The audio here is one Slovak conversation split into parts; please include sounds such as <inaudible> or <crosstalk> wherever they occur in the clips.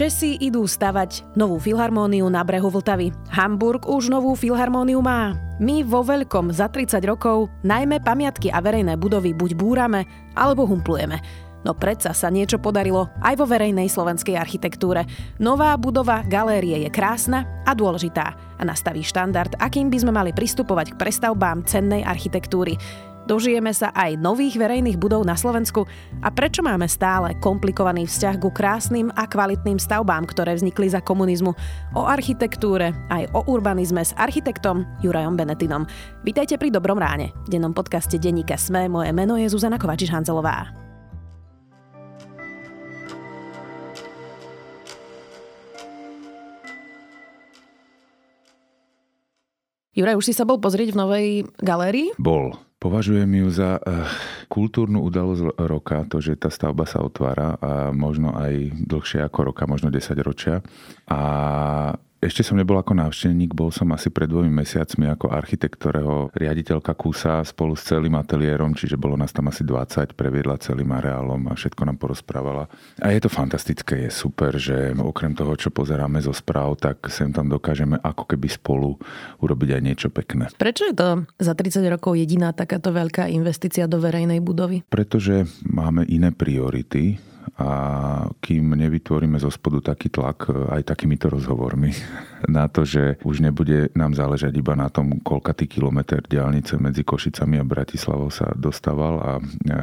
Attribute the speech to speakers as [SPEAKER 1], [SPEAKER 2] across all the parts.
[SPEAKER 1] Česi idú stavať novú filharmóniu na brehu Vltavy. Hamburg už novú filharmóniu má. My vo veľkom za 30 rokov najmä pamiatky a verejné budovy buď búrame, alebo humplujeme. No predsa sa niečo podarilo aj vo verejnej slovenskej architektúre. Nová budova galérie je krásna a dôležitá a nastaví štandard, akým by sme mali pristupovať k prestavbám cennej architektúry. Dožijeme sa aj nových verejných budov na Slovensku a prečo máme stále komplikovaný vzťah ku krásnym a kvalitným stavbám, ktoré vznikli za komunizmu. O architektúre aj o urbanizme s architektom Jurajom Benetinom. Vítajte pri Dobrom ráne. V dennom podcaste Denníka Sme moje meno je Zuzana Kovačiš-Hanzelová. Juraj, už si sa bol pozrieť v novej galérii?
[SPEAKER 2] Bol. Považujem ju za uh, kultúrnu udalosť roka, to, že tá stavba sa otvára a možno aj dlhšie ako roka, možno 10 ročia. A ešte som nebol ako návštevník, bol som asi pred dvomi mesiacmi ako architekt, ktorého riaditeľka Kusa spolu s celým ateliérom, čiže bolo nás tam asi 20, previedla celým areálom a všetko nám porozprávala. A je to fantastické, je super, že okrem toho, čo pozeráme zo správ, tak sem tam dokážeme ako keby spolu urobiť aj niečo pekné.
[SPEAKER 1] Prečo je to za 30 rokov jediná takáto veľká investícia do verejnej budovy?
[SPEAKER 2] Pretože máme iné priority a kým nevytvoríme zo spodu taký tlak e, aj takýmito rozhovormi <laughs> na to, že už nebude nám záležať iba na tom, koľkatý kilometr diálnice medzi Košicami a Bratislavou sa dostával a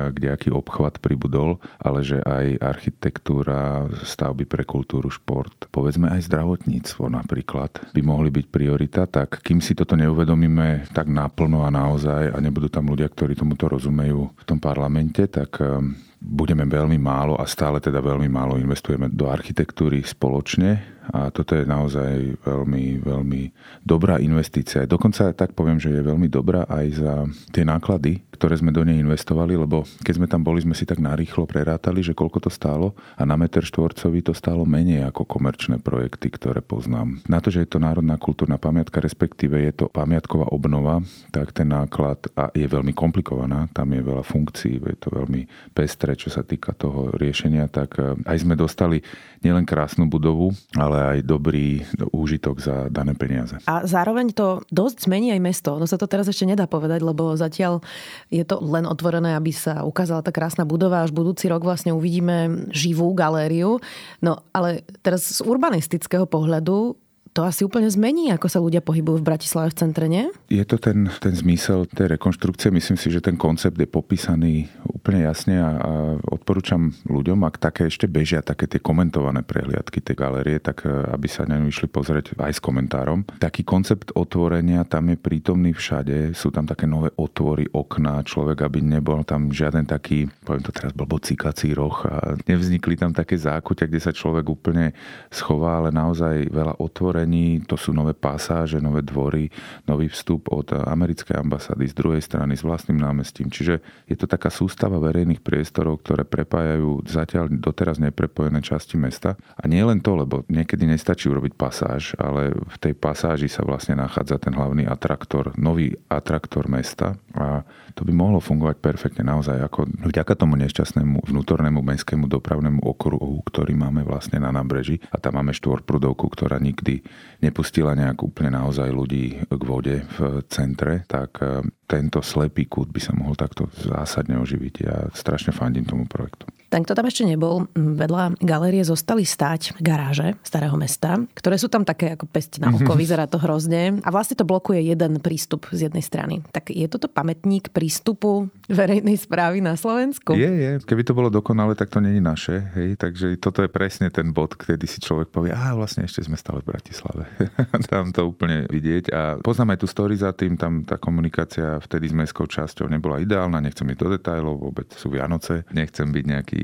[SPEAKER 2] kde aký obchvat pribudol, ale že aj architektúra, stavby pre kultúru, šport, povedzme aj zdravotníctvo napríklad, by mohli byť priorita, tak kým si toto neuvedomíme tak naplno a naozaj a nebudú tam ľudia, ktorí tomuto rozumejú v tom parlamente, tak e, budeme veľmi málo a stále teda veľmi málo investujeme do architektúry spoločne a toto je naozaj veľmi, veľmi dobrá investícia. Dokonca tak poviem, že je veľmi dobrá aj za tie náklady, ktoré sme do nej investovali, lebo keď sme tam boli, sme si tak narýchlo prerátali, že koľko to stálo a na meter štvorcový to stálo menej ako komerčné projekty, ktoré poznám. Na to, že je to národná kultúrna pamiatka, respektíve je to pamiatková obnova, tak ten náklad a je veľmi komplikovaná, tam je veľa funkcií, je to veľmi pestré, čo sa týka toho riešenia, tak eh, aj sme dostali nielen krásnu budovu, ale aj dobrý úžitok za dané peniaze.
[SPEAKER 1] A zároveň to dosť zmení aj mesto. No sa to teraz ešte nedá povedať, lebo zatiaľ je to len otvorené, aby sa ukázala tá krásna budova. Až budúci rok vlastne uvidíme živú galériu. No ale teraz z urbanistického pohľadu to asi úplne zmení, ako sa ľudia pohybujú v Bratislave v centre, nie?
[SPEAKER 2] Je to ten, ten zmysel tej rekonštrukcie. Myslím si, že ten koncept je popísaný úplne jasne a, a odporúčam ľuďom, ak také ešte bežia také tie komentované prehliadky tej galerie, tak e, aby sa na ňu išli pozrieť aj s komentárom. Taký koncept otvorenia tam je prítomný všade. Sú tam také nové otvory, okná, človek, aby nebol tam žiaden taký, poviem to teraz, blbo cikací roh a nevznikli tam také zákutia, kde sa človek úplne schová, ale naozaj veľa otvorení otvorení, to sú nové pasáže, nové dvory, nový vstup od americkej ambasády z druhej strany s vlastným námestím. Čiže je to taká sústava verejných priestorov, ktoré prepájajú zatiaľ doteraz neprepojené časti mesta. A nie len to, lebo niekedy nestačí urobiť pasáž, ale v tej pasáži sa vlastne nachádza ten hlavný atraktor, nový atraktor mesta a to by mohlo fungovať perfektne naozaj ako vďaka tomu nešťastnému vnútornému mestskému dopravnému okruhu, ktorý máme vlastne na nábreží a tam máme štvorprudovku, ktorá nikdy nepustila nejak úplne naozaj ľudí k vode v centre, tak e, tento slepý kút by sa mohol takto zásadne oživiť. Ja strašne fandím tomu projektu.
[SPEAKER 1] Ten, kto tam ešte nebol, vedľa galérie zostali stať garáže starého mesta, ktoré sú tam také ako pesť na oko, <laughs> vyzerá to hrozne. A vlastne to blokuje jeden prístup z jednej strany. Tak je toto pamätník prístupu verejnej správy na Slovensku?
[SPEAKER 2] Je, je. Keby to bolo dokonale, tak to není naše. Hej? Takže toto je presne ten bod, kedy si človek povie, a vlastne ešte sme stále v Bratislave. <laughs> tam to úplne vidieť. A poznám aj tú story za tým, tam tá komunikácia vtedy s mestskou časťou nebola ideálna, nechcem ísť do detajlov, vôbec sú Vianoce, nechcem byť nejaký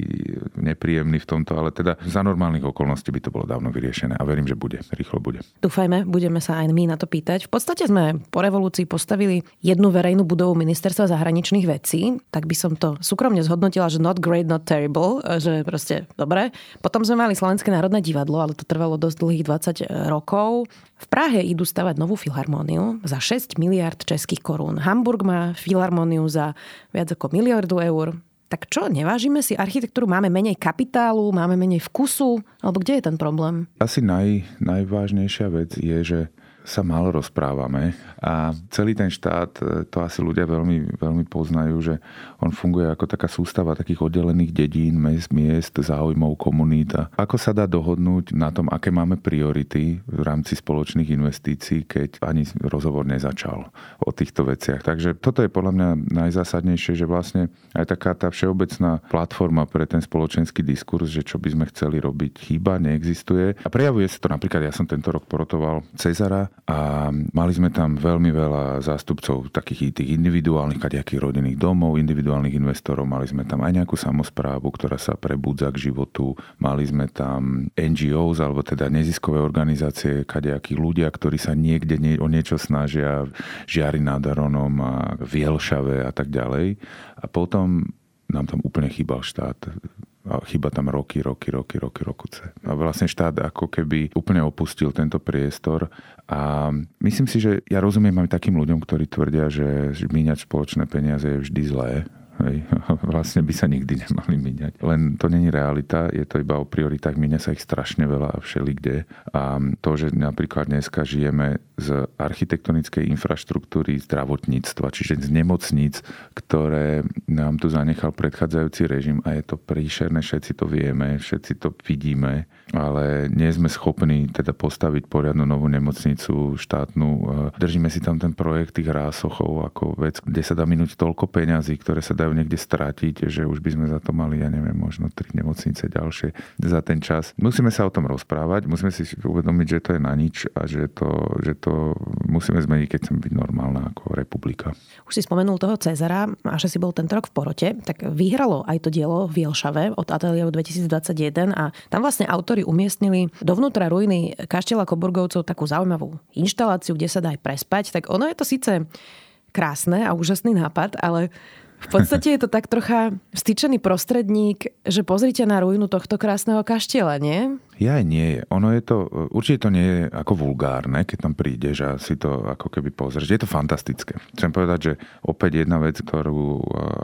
[SPEAKER 2] nepríjemný v tomto, ale teda za normálnych okolností by to bolo dávno vyriešené a verím, že bude, rýchlo bude.
[SPEAKER 1] Dúfajme, budeme sa aj my na to pýtať. V podstate sme po revolúcii postavili jednu verejnú budovu ministerstva zahraničných vecí, tak by som to súkromne zhodnotila, že not great, not terrible, že proste dobre. Potom sme mali Slovenské národné divadlo, ale to trvalo dosť dlhých 20 rokov. V Prahe idú stavať novú filharmóniu za 6 miliard českých korún. Hamburg má filharmóniu za viac ako miliardu eur Tak čo, nevážime si architektúru? Máme menej kapitálu, máme menej vkusu? Alebo kde je ten problém?
[SPEAKER 2] Asi naj, najvážnejšia vec je, že sa málo rozprávame a celý ten štát, e, to asi ľudia veľmi, veľmi poznajú, že on funguje ako taká sústava takých oddelených dedín, miest, miest záujmov, komunít a ako sa dá dohodnúť na tom, aké máme priority v rámci spoločných investícií, keď ani rozhovor nezačal o týchto veciach. Takže toto je podľa mňa najzásadnejšie, že vlastne aj taká tá všeobecná platforma pre ten spoločenský diskurs, že čo by sme chceli robiť, chýba, neexistuje. A prejavuje sa to napríklad, ja som tento rok porotoval Cezara a mali sme tam veľmi veľa zástupcov takých tých individuálnych kadejakých rodinných domov, individuálnych investorov, mali sme tam aj nejakú samozprávu, ktorá sa prebudza k životu, mali sme tam NGOs, alebo teda neziskové organizácie, kadejakí ľudia, ktorí sa niekde nie, o niečo snažia, žiari nad Aronom a Vielšave a tak ďalej. A potom nám tam úplne chýbal štát chyba tam roky, roky, roky, roky, rokuce. A vlastne štát ako keby úplne opustil tento priestor a myslím si, že ja rozumiem aj takým ľuďom, ktorí tvrdia, že míňať spoločné peniaze je vždy zlé, Hej. <laughs> Vlastne by sa nikdy nemali míňať. Len to není realita, je to iba o prioritách, míňa sa ich strašne veľa a všelikde. A to, že napríklad dneska žijeme z architektonickej infraštruktúry zdravotníctva, čiže z nemocníc, ktoré nám tu zanechal predchádzajúci režim a je to príšerné, všetci to vieme, všetci to vidíme, ale nie sme schopní teda postaviť poriadnu novú nemocnicu štátnu. Držíme si tam ten projekt tých rásochov ako vec, kde sa dá minúť toľko peňazí, ktoré sa dajú niekde strátiť, že už by sme za to mali, ja neviem, možno tri nemocnice ďalšie za ten čas. Musíme sa o tom rozprávať, musíme si uvedomiť, že to je na nič a že to, že to musíme zmeniť, keď chceme byť normálna ako republika.
[SPEAKER 1] Už si spomenul toho Cezara a že si bol tento rok v porote, tak vyhralo aj to dielo v Jelšave od Atelier 2021 a tam vlastne autori umiestnili dovnútra ruiny kaštela Koburgovcov takú zaujímavú inštaláciu, kde sa dá aj prespať. Tak ono je to síce krásne a úžasný nápad, ale v podstate je to tak trocha styčený prostredník, že pozrite na ruinu tohto krásneho kaštieľa, nie?
[SPEAKER 2] Ja aj nie. Ono je to, určite to nie je ako vulgárne, keď tam prídeš a si to ako keby pozrieš. Je to fantastické. Chcem povedať, že opäť jedna vec, ktorú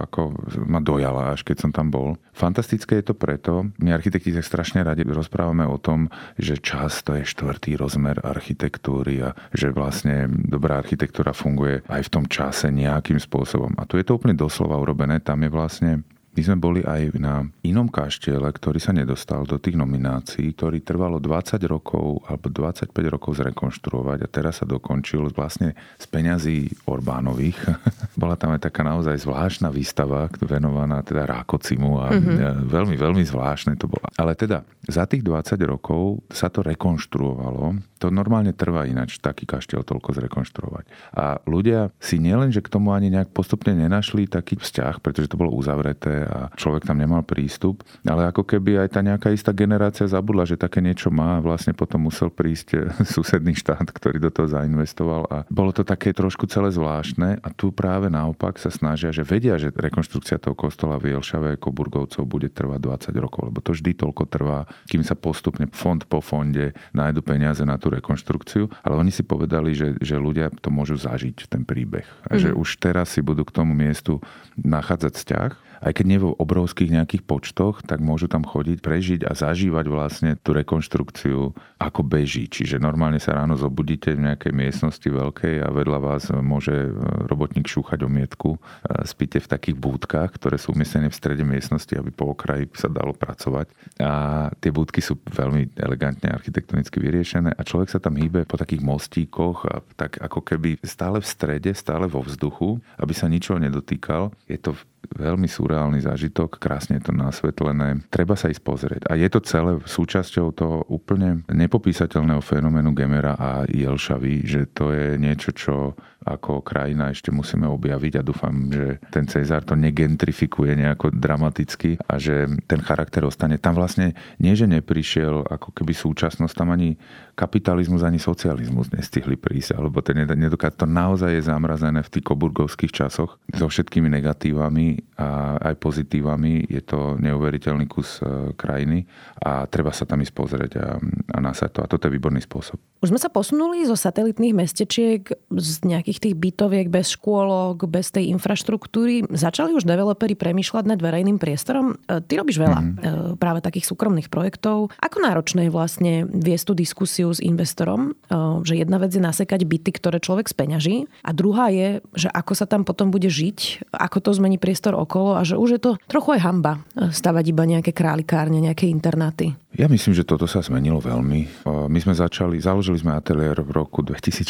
[SPEAKER 2] ako ma dojala, až keď som tam bol. Fantastické je to preto, my architekti sa strašne radi rozprávame o tom, že čas to je štvrtý rozmer architektúry a že vlastne dobrá architektúra funguje aj v tom čase nejakým spôsobom. A tu je to úplne doslova urobené. Tam je vlastne my sme boli aj na inom kaštiele, ktorý sa nedostal do tých nominácií, ktorý trvalo 20 rokov alebo 25 rokov zrekonštruovať a teraz sa dokončil vlastne z peňazí Orbánových. <laughs> Bola tam aj taká naozaj zvláštna výstava venovaná teda Rákocimu a mm-hmm. veľmi, veľmi zvláštne to bolo. Ale teda za tých 20 rokov sa to rekonštruovalo. To normálne trvá ináč taký kaštiel toľko zrekonštruovať. A ľudia si nielen, že k tomu ani nejak postupne nenašli taký vzťah, pretože to bolo uzavreté a človek tam nemal prístup. Ale ako keby aj tá nejaká istá generácia zabudla, že také niečo má a vlastne potom musel prísť <laughs> susedný štát, ktorý do toho zainvestoval a bolo to také trošku celé zvláštne a tu práve naopak sa snažia, že vedia, že rekonštrukcia toho kostola v Jelšave Koburgovcov bude trvať 20 rokov, lebo to vždy toľko trvá, kým sa postupne fond po fonde nájdu peniaze na tú rekonštrukciu, ale oni si povedali, že, že ľudia to môžu zažiť, ten príbeh. A mm. že mhm. už teraz si budú k tomu miestu nachádzať vzťah aj keď nie vo obrovských nejakých počtoch, tak môžu tam chodiť, prežiť a zažívať vlastne tú rekonštrukciu ako beží. Čiže normálne sa ráno zobudíte v nejakej miestnosti veľkej a vedľa vás môže e, robotník šúchať omietku. Spíte v takých búdkach, ktoré sú umiestnené v strede miestnosti, aby po okraji sa dalo pracovať. A tie búdky sú veľmi elegantne architektonicky vyriešené a človek sa tam hýbe po takých mostíkoch a tak ako keby stále v strede, stále vo vzduchu, aby sa ničoho nedotýkal. Je to veľmi surreálny zážitok, krásne je to nasvetlené. Treba sa ísť pozrieť. A je to celé súčasťou toho úplne nepopísateľného fenoménu Gemera a Jelšavy, že to je niečo, čo ako krajina ešte musíme objaviť a dúfam, že ten Cezar to negentrifikuje nejako dramaticky a že ten charakter ostane. Tam vlastne nie, že neprišiel ako keby súčasnosť, tam ani kapitalizmus ani socializmus nestihli prísť, alebo ten nedokáže. To naozaj je zamrazené v tých koburgovských časoch so všetkými negatívami a aj pozitívami. Je to neuveriteľný kus e, krajiny a treba sa tam ísť pozrieť a, a nasať to. A toto je výborný spôsob.
[SPEAKER 1] Už sme sa posunuli zo satelitných mestečiek, z nejakých tých bytoviek bez škôlok, bez tej infraštruktúry. Začali už developeri premýšľať nad verejným priestorom. E, ty robíš veľa mm-hmm. práve takých súkromných projektov. Ako náročné je vlastne viesť tú diskusiu s investorom, e, že jedna vec je nasekať byty, ktoré človek speňaží a druhá je, že ako sa tam potom bude žiť, ako to zmení priestor okolo a že už je to trochu aj hamba stavať iba nejaké králikárne, nejaké internáty.
[SPEAKER 2] Ja myslím, že toto sa zmenilo veľmi. My sme začali, založili sme ateliér v roku 2004,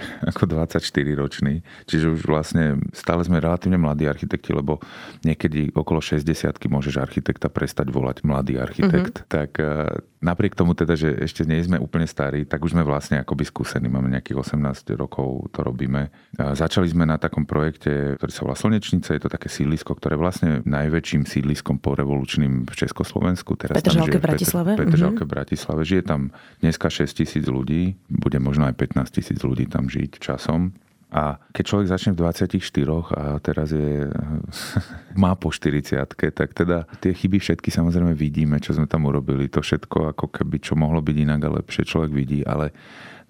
[SPEAKER 2] <laughs> ako 24 ročný, čiže už vlastne stále sme relatívne mladí architekti, lebo niekedy okolo 60 môžeš architekta prestať volať mladý architekt. Mm-hmm. Tak e, napriek tomu teda, že ešte nie sme úplne starí, tak už sme vlastne akoby skúsení. Máme nejakých 18 rokov, to robíme. A začali sme na takom projekte, ktorý sa volá Slnečnica. Je to také sídlisko, ktoré vlastne najväčším sídliskom po revolučným v Československu.
[SPEAKER 1] Teraz Petržalke v Bratislave.
[SPEAKER 2] Petržalke v Bratislave. Žije tam dneska 6 tisíc ľudí, bude možno aj 15 tisíc ľudí tam žiť časom. A keď človek začne v 24 a teraz je, <laughs> má po 40 tak teda tie chyby všetky samozrejme vidíme, čo sme tam urobili. To všetko ako keby, čo mohlo byť inak a lepšie, človek vidí, ale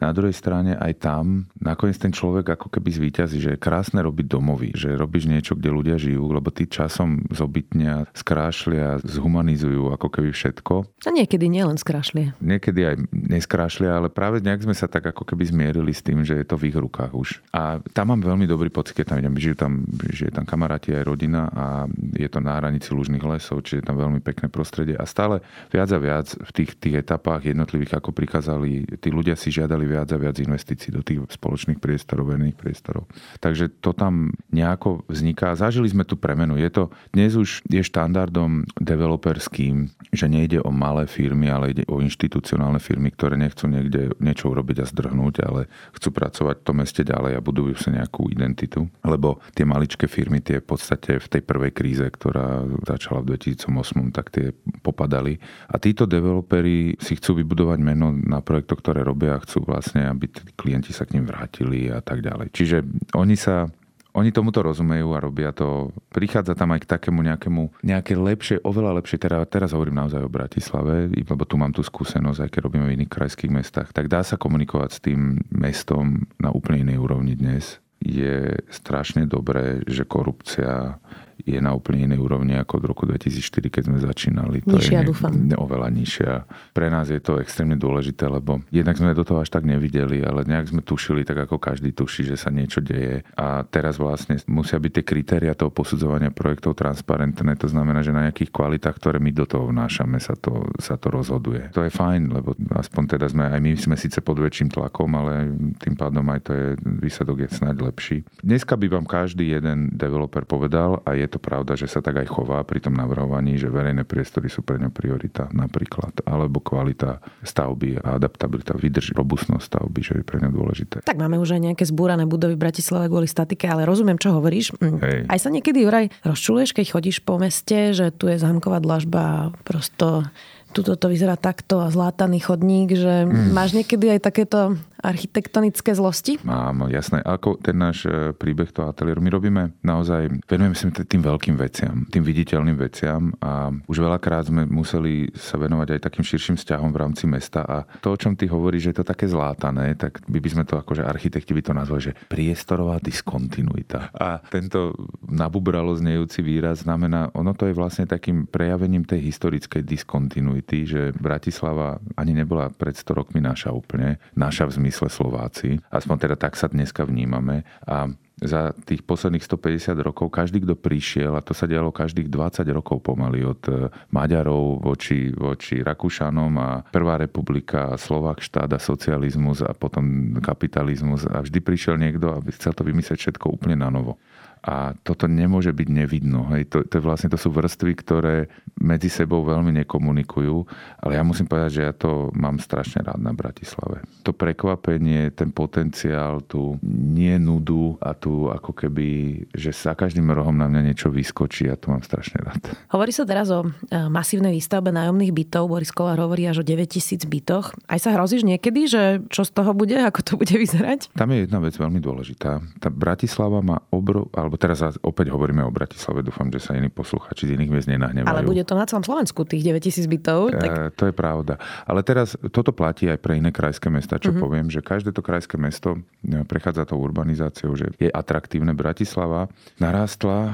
[SPEAKER 2] na druhej strane aj tam nakoniec ten človek ako keby zvýťazí, že je krásne robiť domovy, že robíš niečo, kde ľudia žijú, lebo ty časom zobytnia, skrášlia, zhumanizujú ako keby všetko.
[SPEAKER 1] A niekedy nielen skrášlia.
[SPEAKER 2] Niekedy aj neskrášlia, ale práve nejak sme sa tak ako keby zmierili s tým, že je to v ich rukách už. A tam mám veľmi dobrý pocit, keď tam idem. Žijú tam, žije tam kamaráti aj rodina a je to na hranici lužných lesov, čiže je tam veľmi pekné prostredie. A stále viac a viac v tých, tých etapách jednotlivých, ako prikázali, tí ľudia si žiadali dali viac a viac investícií do tých spoločných priestorov, verejných priestorov. Takže to tam nejako vzniká. Zažili sme tú premenu. Je to, dnes už je štandardom developerským, že nejde o malé firmy, ale ide o inštitucionálne firmy, ktoré nechcú niekde niečo urobiť a zdrhnúť, ale chcú pracovať v tom meste ďalej a budujú sa nejakú identitu. Lebo tie maličké firmy, tie v podstate v tej prvej kríze, ktorá začala v 2008, tak tie popadali. A títo developeri si chcú vybudovať meno na projektoch, ktoré robia a chcú vlastne, aby tí klienti sa k ním vrátili a tak ďalej. Čiže oni sa oni tomuto rozumejú a robia to. Prichádza tam aj k takému nejakému, nejaké lepšie, oveľa lepšie, teda teraz hovorím naozaj o Bratislave, lebo tu mám tú skúsenosť, aj keď robíme v iných krajských mestách, tak dá sa komunikovať s tým mestom na úplne inej úrovni dnes. Je strašne dobré, že korupcia je na úplne inej úrovni ako od roku 2004, keď sme začínali.
[SPEAKER 1] To nižšia, je dúfam.
[SPEAKER 2] oveľa nižšia. Pre nás je to extrémne dôležité, lebo jednak sme do toho až tak nevideli, ale nejak sme tušili, tak ako každý tuší, že sa niečo deje. A teraz vlastne musia byť tie kritéria toho posudzovania projektov transparentné. To znamená, že na nejakých kvalitách, ktoré my do toho vnášame, sa to, sa to rozhoduje. To je fajn, lebo aspoň teda sme, aj my sme síce pod väčším tlakom, ale tým pádom aj to je, výsledok je snáď lepší. Dneska by vám každý jeden developer povedal a je to pravda, že sa tak aj chová pri tom navrhovaní, že verejné priestory sú pre ňa priorita napríklad, alebo kvalita stavby a adaptabilita, vydrž, robustnosť stavby, že je pre ňa dôležité.
[SPEAKER 1] Tak máme už aj nejaké zbúrané budovy v Bratislave kvôli statike, ale rozumiem, čo hovoríš. Mm, Hej. Aj sa niekedy, Juraj, rozčuluješ, keď chodíš po meste, že tu je zámková dlažba a prosto tuto to vyzerá takto a zlátaný chodník, že mm. máš niekedy aj takéto architektonické zlosti?
[SPEAKER 2] Mám, jasné. Ako ten náš e, príbeh toho ateliéru, my robíme naozaj, venujeme sa tým veľkým veciam, tým viditeľným veciam a už veľakrát sme museli sa venovať aj takým širším vzťahom v rámci mesta a to, o čom ty hovoríš, že je to také zlátané, tak by, by sme to akože architekti by to nazvali, že priestorová diskontinuita. A tento nabubralo znejúci výraz znamená, ono to je vlastne takým prejavením tej historickej diskontinuity, že Bratislava ani nebola pred 100 rokmi naša úplne, naša v zmysle zmysle Slováci. Aspoň teda tak sa dneska vnímame. A za tých posledných 150 rokov každý, kto prišiel, a to sa dialo každých 20 rokov pomaly, od e, Maďarov voči, voči Rakúšanom a Prvá republika, Slovák štát a socializmus a potom kapitalizmus a vždy prišiel niekto a chcel to vymyslieť všetko úplne na novo. A toto nemôže byť nevidno. Hej. To, to, vlastne, to sú vrstvy, ktoré medzi sebou veľmi nekomunikujú, ale ja musím povedať, že ja to mám strašne rád na Bratislave. To prekvapenie, ten potenciál, tu nie nudu a tu ako keby, že sa každým rohom na mňa niečo vyskočí a to mám strašne rád.
[SPEAKER 1] Hovorí sa teraz o e, masívnej výstavbe nájomných bytov. Boris Kolár hovorí až o 9000 bytoch. Aj sa hrozíš niekedy, že čo z toho bude, ako to bude vyzerať?
[SPEAKER 2] Tam je jedna vec veľmi dôležitá. Tá Bratislava má obro, alebo teraz opäť hovoríme o Bratislave, dúfam, že sa iní posluchači z iných miest nenahnevajú.
[SPEAKER 1] Ale bude to na celom Slovensku, tých 9000 bytov.
[SPEAKER 2] E, tak... E, to je pravda. Ale teraz toto platí aj pre iné krajské mesta, čo uh-huh. poviem, že každé to krajské mesto e, prechádza tou urbanizáciou, že je atraktívne. Bratislava narástla e,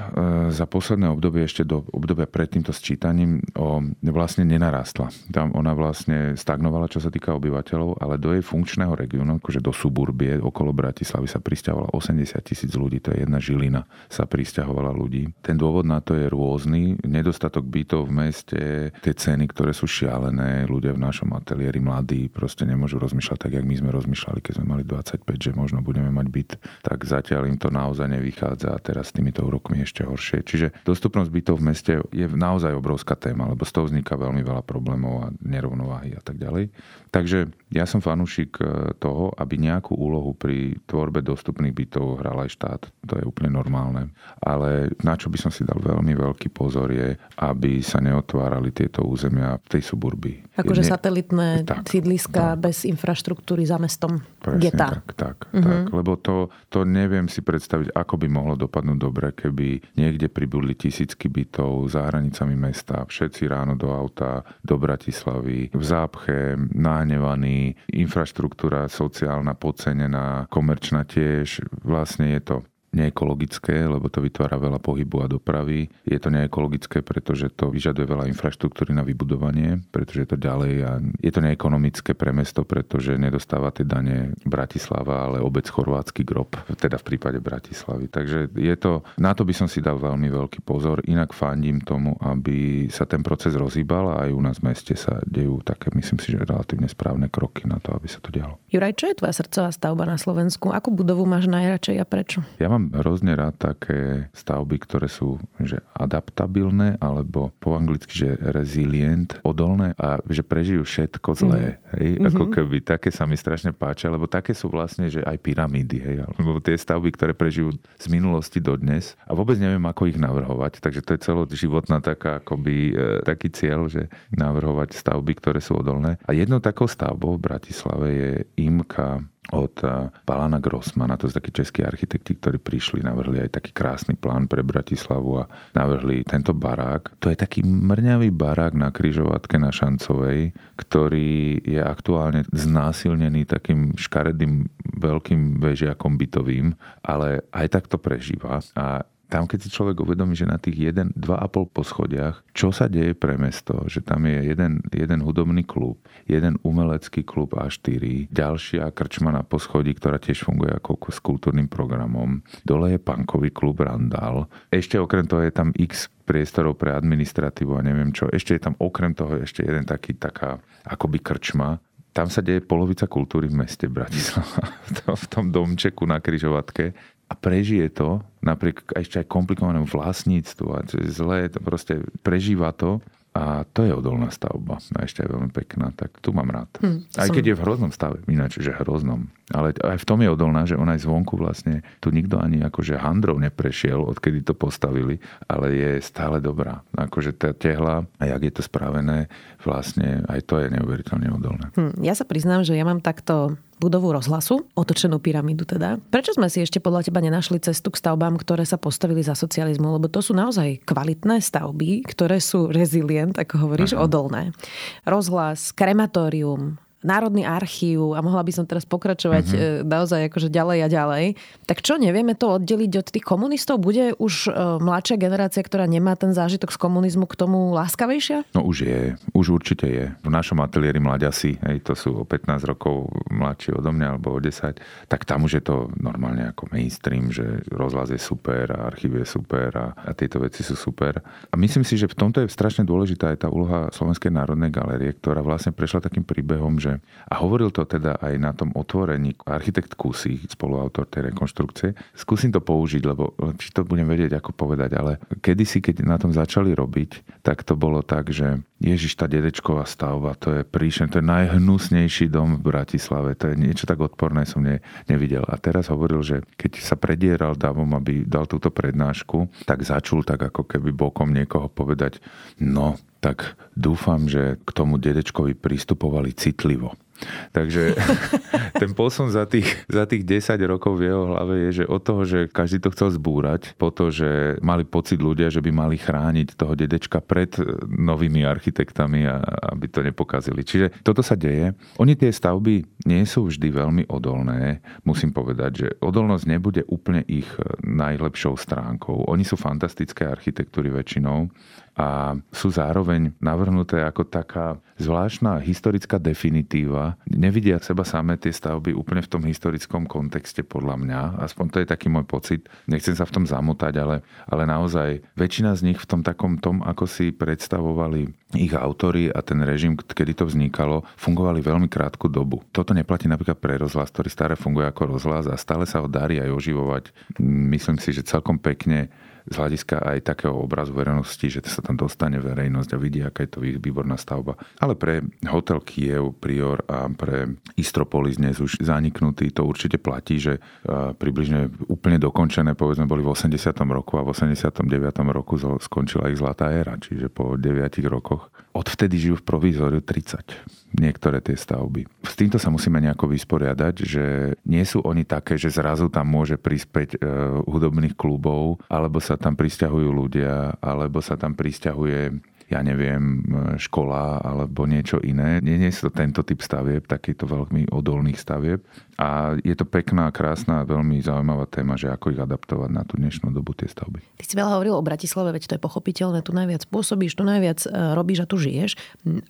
[SPEAKER 2] za posledné obdobie, ešte do obdobia pred týmto sčítaním, o, vlastne nenarastla. Tam ona vlastne stagnovala, čo sa týka obyvateľov, ale do jej funkčného regiónu, akože do suburbie okolo Bratislavy sa pristahovala 80 tisíc ľudí, to je jedna žilina, sa pristahovala ľudí. Ten dôvod na to je rôzny. Nedostatok bytov v meste, tie ceny, ktoré sú šialené, ľudia v našom ateliéri mladí proste nemôžu rozmýšľať tak, jak my sme rozmýšľali, keď sme mali 25, že možno budeme mať byt, tak zatiaľ im to naozaj nevychádza a teraz s týmito úrokmi ešte horšie. Čiže dostupnosť bytov v meste je naozaj obrovská téma, lebo z toho vzniká veľmi veľa problémov a nerovnováhy a tak ďalej. Takže ja som fanúšik e, toho, aby nejakú úlohu pri tvorbe dostupných bytov hral aj štát. To je úplne normálne. Ale na čo by som si dal veľmi veľký pozor je, aby sa neotvárali tieto územia v tej suburbii.
[SPEAKER 1] Akože ne... satelitné tak, sídliska tak. bez infraštruktúry za mestom.
[SPEAKER 2] Presne geta. tak, tak, mm-hmm. tak. Lebo to, to neviem si predstaviť, ako by mohlo dopadnúť dobre, keby niekde pribudli tisícky bytov za hranicami mesta, všetci ráno do auta, do Bratislavy, v zápche, nahnevaní, infraštruktúra sociálna podcenená, komerčná tiež. Vlastne je to neekologické, lebo to vytvára veľa pohybu a dopravy. Je to neekologické, pretože to vyžaduje veľa infraštruktúry na vybudovanie, pretože je to ďalej a je to neekonomické pre mesto, pretože nedostáva tie dane Bratislava, ale obec Chorvátsky grob, teda v prípade Bratislavy. Takže je to, na to by som si dal veľmi veľký pozor. Inak fandím tomu, aby sa ten proces rozhýbal a aj u nás v meste sa dejú také, myslím si, že relatívne správne kroky na to, aby sa to dialo.
[SPEAKER 1] Juraj, čo je tvoja srdcová stavba na Slovensku? Akú budovu máš najradšej a prečo?
[SPEAKER 2] Ja mám mám hrozne rád také stavby, ktoré sú že adaptabilné, alebo po anglicky, že resilient, odolné a že prežijú všetko zlé. Mm. Hej? Mm-hmm. Ako keby také sa mi strašne páčia, lebo také sú vlastne, že aj pyramídy, hej? alebo tie stavby, ktoré prežijú z minulosti do dnes a vôbec neviem, ako ich navrhovať. Takže to je celoživotná taká, akoby, e, taký cieľ, že navrhovať stavby, ktoré sú odolné. A jednou takou stavbou v Bratislave je IMKA od eh, Palana Grossmana, to sú takí českí architekti, ktorí prišli, navrhli aj taký krásny plán pre Bratislavu a navrhli tento barák. To je taký mrňavý barák na kryžovatke na Šancovej, ktorý je aktuálne znásilnený takým škaredým veľkým vežiakom bytovým, ale aj tak to prežíva. A tam keď si človek uvedomí, že na tých 1, 2,5 poschodiach, čo sa deje pre mesto, že tam je jeden, jeden hudobný klub, jeden umelecký klub A4, ďalšia krčma na poschodí, ktorá tiež funguje ako s kultúrnym programom, dole je punkový klub Randall, ešte okrem toho je tam x priestorov pre administratívu a neviem čo. Ešte je tam okrem toho ešte jeden taký, taká akoby krčma, tam sa deje polovica kultúry v meste Bratislava, <laughs> v tom domčeku na kryžovatke a prežije to, napriek ešte aj komplikovanému vlastníctvu a to je zlé, to proste prežíva to a to je odolná stavba. A ešte aj veľmi pekná, tak tu mám rád. Hm, aj som... keď je v hroznom stave, ináč, že hroznom. Ale aj v tom je odolná, že ona aj zvonku vlastne, tu nikto ani akože handrov neprešiel, odkedy to postavili, ale je stále dobrá. Akože tá tehla a jak je to spravené, vlastne aj to je neuveriteľne odolné.
[SPEAKER 1] Hm, ja sa priznám, že ja mám takto budovu rozhlasu, otočenú pyramídu teda. Prečo sme si ešte podľa teba nenašli cestu k stavbám, ktoré sa postavili za socializmu? Lebo to sú naozaj kvalitné stavby, ktoré sú rezilient, ako hovoríš, Aha. odolné. Rozhlas, krematórium, Národný archív a mohla by som teraz pokračovať uh-huh. naozaj akože ďalej a ďalej. Tak čo, nevieme to oddeliť od tých komunistov? Bude už e, mladšia generácia, ktorá nemá ten zážitok z komunizmu k tomu láskavejšia?
[SPEAKER 2] No už je, už určite je. V našom ateliéri mladiasi, hej, to sú o 15 rokov mladší odo mňa alebo o 10, tak tam už je to normálne ako mainstream, že rozhlas je super a archív je super a, a tieto veci sú super. A myslím si, že v tomto je strašne dôležitá aj tá úloha Slovenskej národnej galerie, ktorá vlastne prešla takým príbehom, že že... A hovoril to teda aj na tom otvorení architekt Kusy, spoluautor tej rekonštrukcie. Skúsim to použiť, lebo či to budem vedieť, ako povedať, ale kedysi, keď na tom začali robiť, tak to bolo tak, že Ježiš, tá dedečková stavba, to je príšen, to je najhnusnejší dom v Bratislave, to je niečo tak odporné som ne, nevidel. A teraz hovoril, že keď sa predieral davom, aby dal túto prednášku, tak začul tak ako keby bokom niekoho povedať, no, tak dúfam, že k tomu dedečkovi pristupovali citlivo. Takže <laughs> ten posun za tých, za tých 10 rokov v jeho hlave je, že od toho, že každý to chcel zbúrať, po to, že mali pocit ľudia, že by mali chrániť toho dedečka pred novými architektami, a, aby to nepokazili. Čiže toto sa deje. Oni tie stavby nie sú vždy veľmi odolné. Musím povedať, že odolnosť nebude úplne ich najlepšou stránkou. Oni sú fantastické architektúry väčšinou, a sú zároveň navrhnuté ako taká zvláštna historická definitíva. Nevidia seba samé tie stavby úplne v tom historickom kontexte podľa mňa, aspoň to je taký môj pocit. Nechcem sa v tom zamotať, ale, ale naozaj väčšina z nich v tom takom tom, ako si predstavovali ich autory a ten režim, kedy to vznikalo, fungovali veľmi krátku dobu. Toto neplatí napríklad pre rozhlas, ktorý stále funguje ako rozhlas a stále sa ho darí aj oživovať. Myslím si, že celkom pekne z hľadiska aj takého obrazu verejnosti, že sa tam dostane verejnosť a vidí, aká je to výborná stavba. Ale pre hotel Kiev, Prior a pre Istropolis dnes už zaniknutý, to určite platí, že približne úplne dokončené, povedzme, boli v 80. roku a v 89. roku skončila ich zlatá éra, čiže po 9 rokoch. Odvtedy žijú v provizóriu 30 niektoré tie stavby. S týmto sa musíme nejako vysporiadať, že nie sú oni také, že zrazu tam môže prispäť e, hudobných klubov, alebo sa tam pristahujú ľudia, alebo sa tam pristahuje ja neviem, škola alebo niečo iné. Nie, nie sú to tento typ stavieb, takýto veľmi odolných stavieb. A je to pekná, krásna, veľmi zaujímavá téma, že ako ich adaptovať na tú dnešnú dobu tie stavby.
[SPEAKER 1] Ty si veľa hovoril o Bratislave, veď to je pochopiteľné, tu najviac pôsobíš, tu najviac e, robíš a tu žiješ.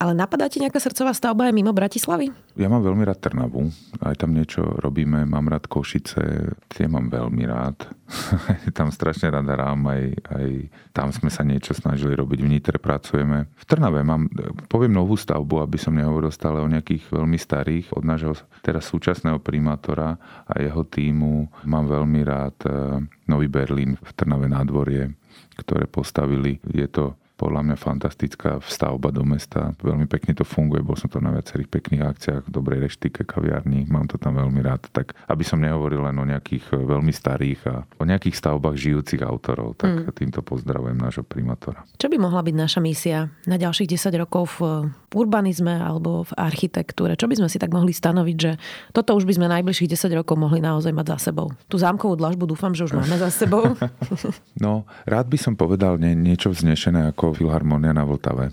[SPEAKER 1] Ale napadá ti nejaká srdcová stavba aj mimo Bratislavy?
[SPEAKER 2] Ja mám veľmi rád Trnavu, aj tam niečo robíme, mám rád Košice, tie mám veľmi rád. <laughs> tam strašne rada rám, aj, aj tam sme sa niečo snažili robiť, v Nitre pracujeme. V Trnave mám, poviem novú stavbu, aby som nehovoril stále o nejakých veľmi starých, od nášho teraz súčasného primátora a jeho týmu. Mám veľmi rád eh, Nový Berlín v Trnave nádvorie, ktoré postavili. Je to podľa mňa fantastická stavba do mesta. Veľmi pekne to funguje, bol som to na viacerých pekných akciách, dobrej reštike, kaviarni, mám to tam veľmi rád. Tak aby som nehovoril len o nejakých e, veľmi starých a o nejakých stavbách žijúcich autorov, tak mm. týmto pozdravujem nášho primátora.
[SPEAKER 1] Čo by mohla byť naša misia na ďalších 10 rokov v urbanizme alebo v architektúre? Čo by sme si tak mohli stanoviť, že toto už by sme najbližších 10 rokov mohli naozaj mať za sebou? Tú zámkovú dlažbu dúfam, že už máme za sebou. <laughs> <laughs>
[SPEAKER 2] no, rád by som povedal nie, niečo vznešené ako Filharmonia na Vltave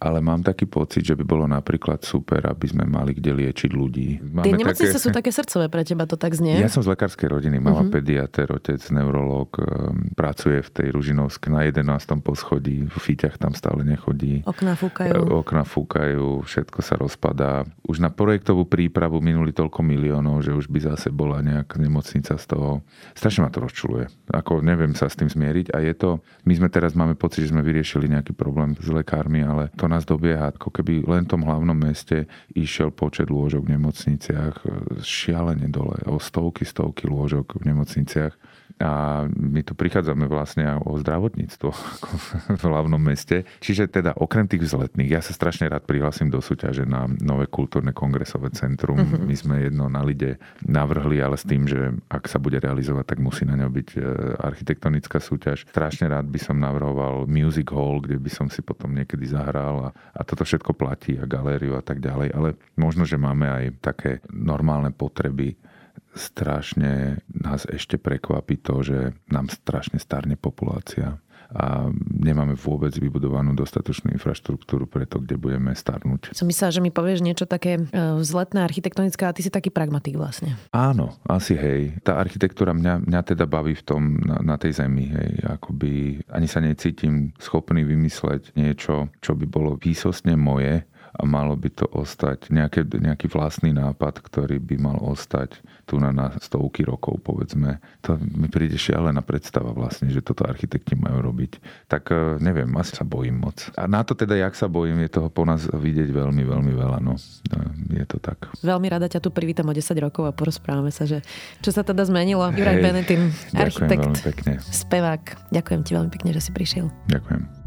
[SPEAKER 2] ale mám taký pocit, že by bolo napríklad super, aby sme mali kde liečiť ľudí.
[SPEAKER 1] Máme Tie nemocnice také... sú také srdcové pre teba, to tak znie?
[SPEAKER 2] Ja som z lekárskej rodiny, mama uh-huh. pediater, otec neurolog, ehm, pracuje v tej Ružinovskej na 11. poschodí, v Fíťach tam stále nechodí.
[SPEAKER 1] Okna fúkajú.
[SPEAKER 2] E, okna fúkajú, všetko sa rozpadá. Už na projektovú prípravu minuli toľko miliónov, že už by zase bola nejaká nemocnica z toho. Strašne ma to rozčuluje. Ako neviem sa s tým zmieriť a je to, my sme teraz máme pocit, že sme vyriešili nejaký problém s lekármi, ale to nás dobieha, ako keby len v tom hlavnom meste išiel počet lôžok v nemocniciach e, šialene dole, o stovky, stovky lôžok v nemocniciach a my tu prichádzame vlastne o zdravotníctvo <laughs> v hlavnom meste. Čiže teda okrem tých vzletných, ja sa strašne rád prihlasím do súťaže na nové kultúrne kongresové centrum. Uh-huh. My sme jedno na Lide navrhli, ale s tým, že ak sa bude realizovať, tak musí na ňo byť e, architektonická súťaž. Strašne rád by som navrhoval music hall, kde by som si potom niekedy zahral a, a toto všetko platí a galériu a tak ďalej. Ale možno, že máme aj také normálne potreby strašne nás ešte prekvapí to, že nám strašne starne populácia a nemáme vôbec vybudovanú dostatočnú infraštruktúru pre to, kde budeme starnúť.
[SPEAKER 1] Som myslela, že mi povieš niečo také e, vzletné, architektonické a ty si taký pragmatik vlastne.
[SPEAKER 2] Áno, asi hej. Tá architektúra mňa, mňa teda baví v tom, na, na tej zemi, hej. Akoby ani sa necítim schopný vymysleť niečo, čo by bolo výsostne moje, a malo by to ostať nejaké, nejaký vlastný nápad, ktorý by mal ostať tu na, na stovky rokov, povedzme. To mi príde šialená predstava vlastne, že toto architekti majú robiť. Tak e, neviem, asi sa bojím moc. A na to teda, jak sa bojím, je toho po nás vidieť veľmi, veľmi veľa. No. E, je to tak.
[SPEAKER 1] Veľmi rada ťa tu privítam o 10 rokov a porozprávame sa, že čo sa teda zmenilo. Juraj Benetin, architekt,
[SPEAKER 2] pekne.
[SPEAKER 1] spevák. Ďakujem ti veľmi pekne, že si prišiel.
[SPEAKER 2] Ďakujem.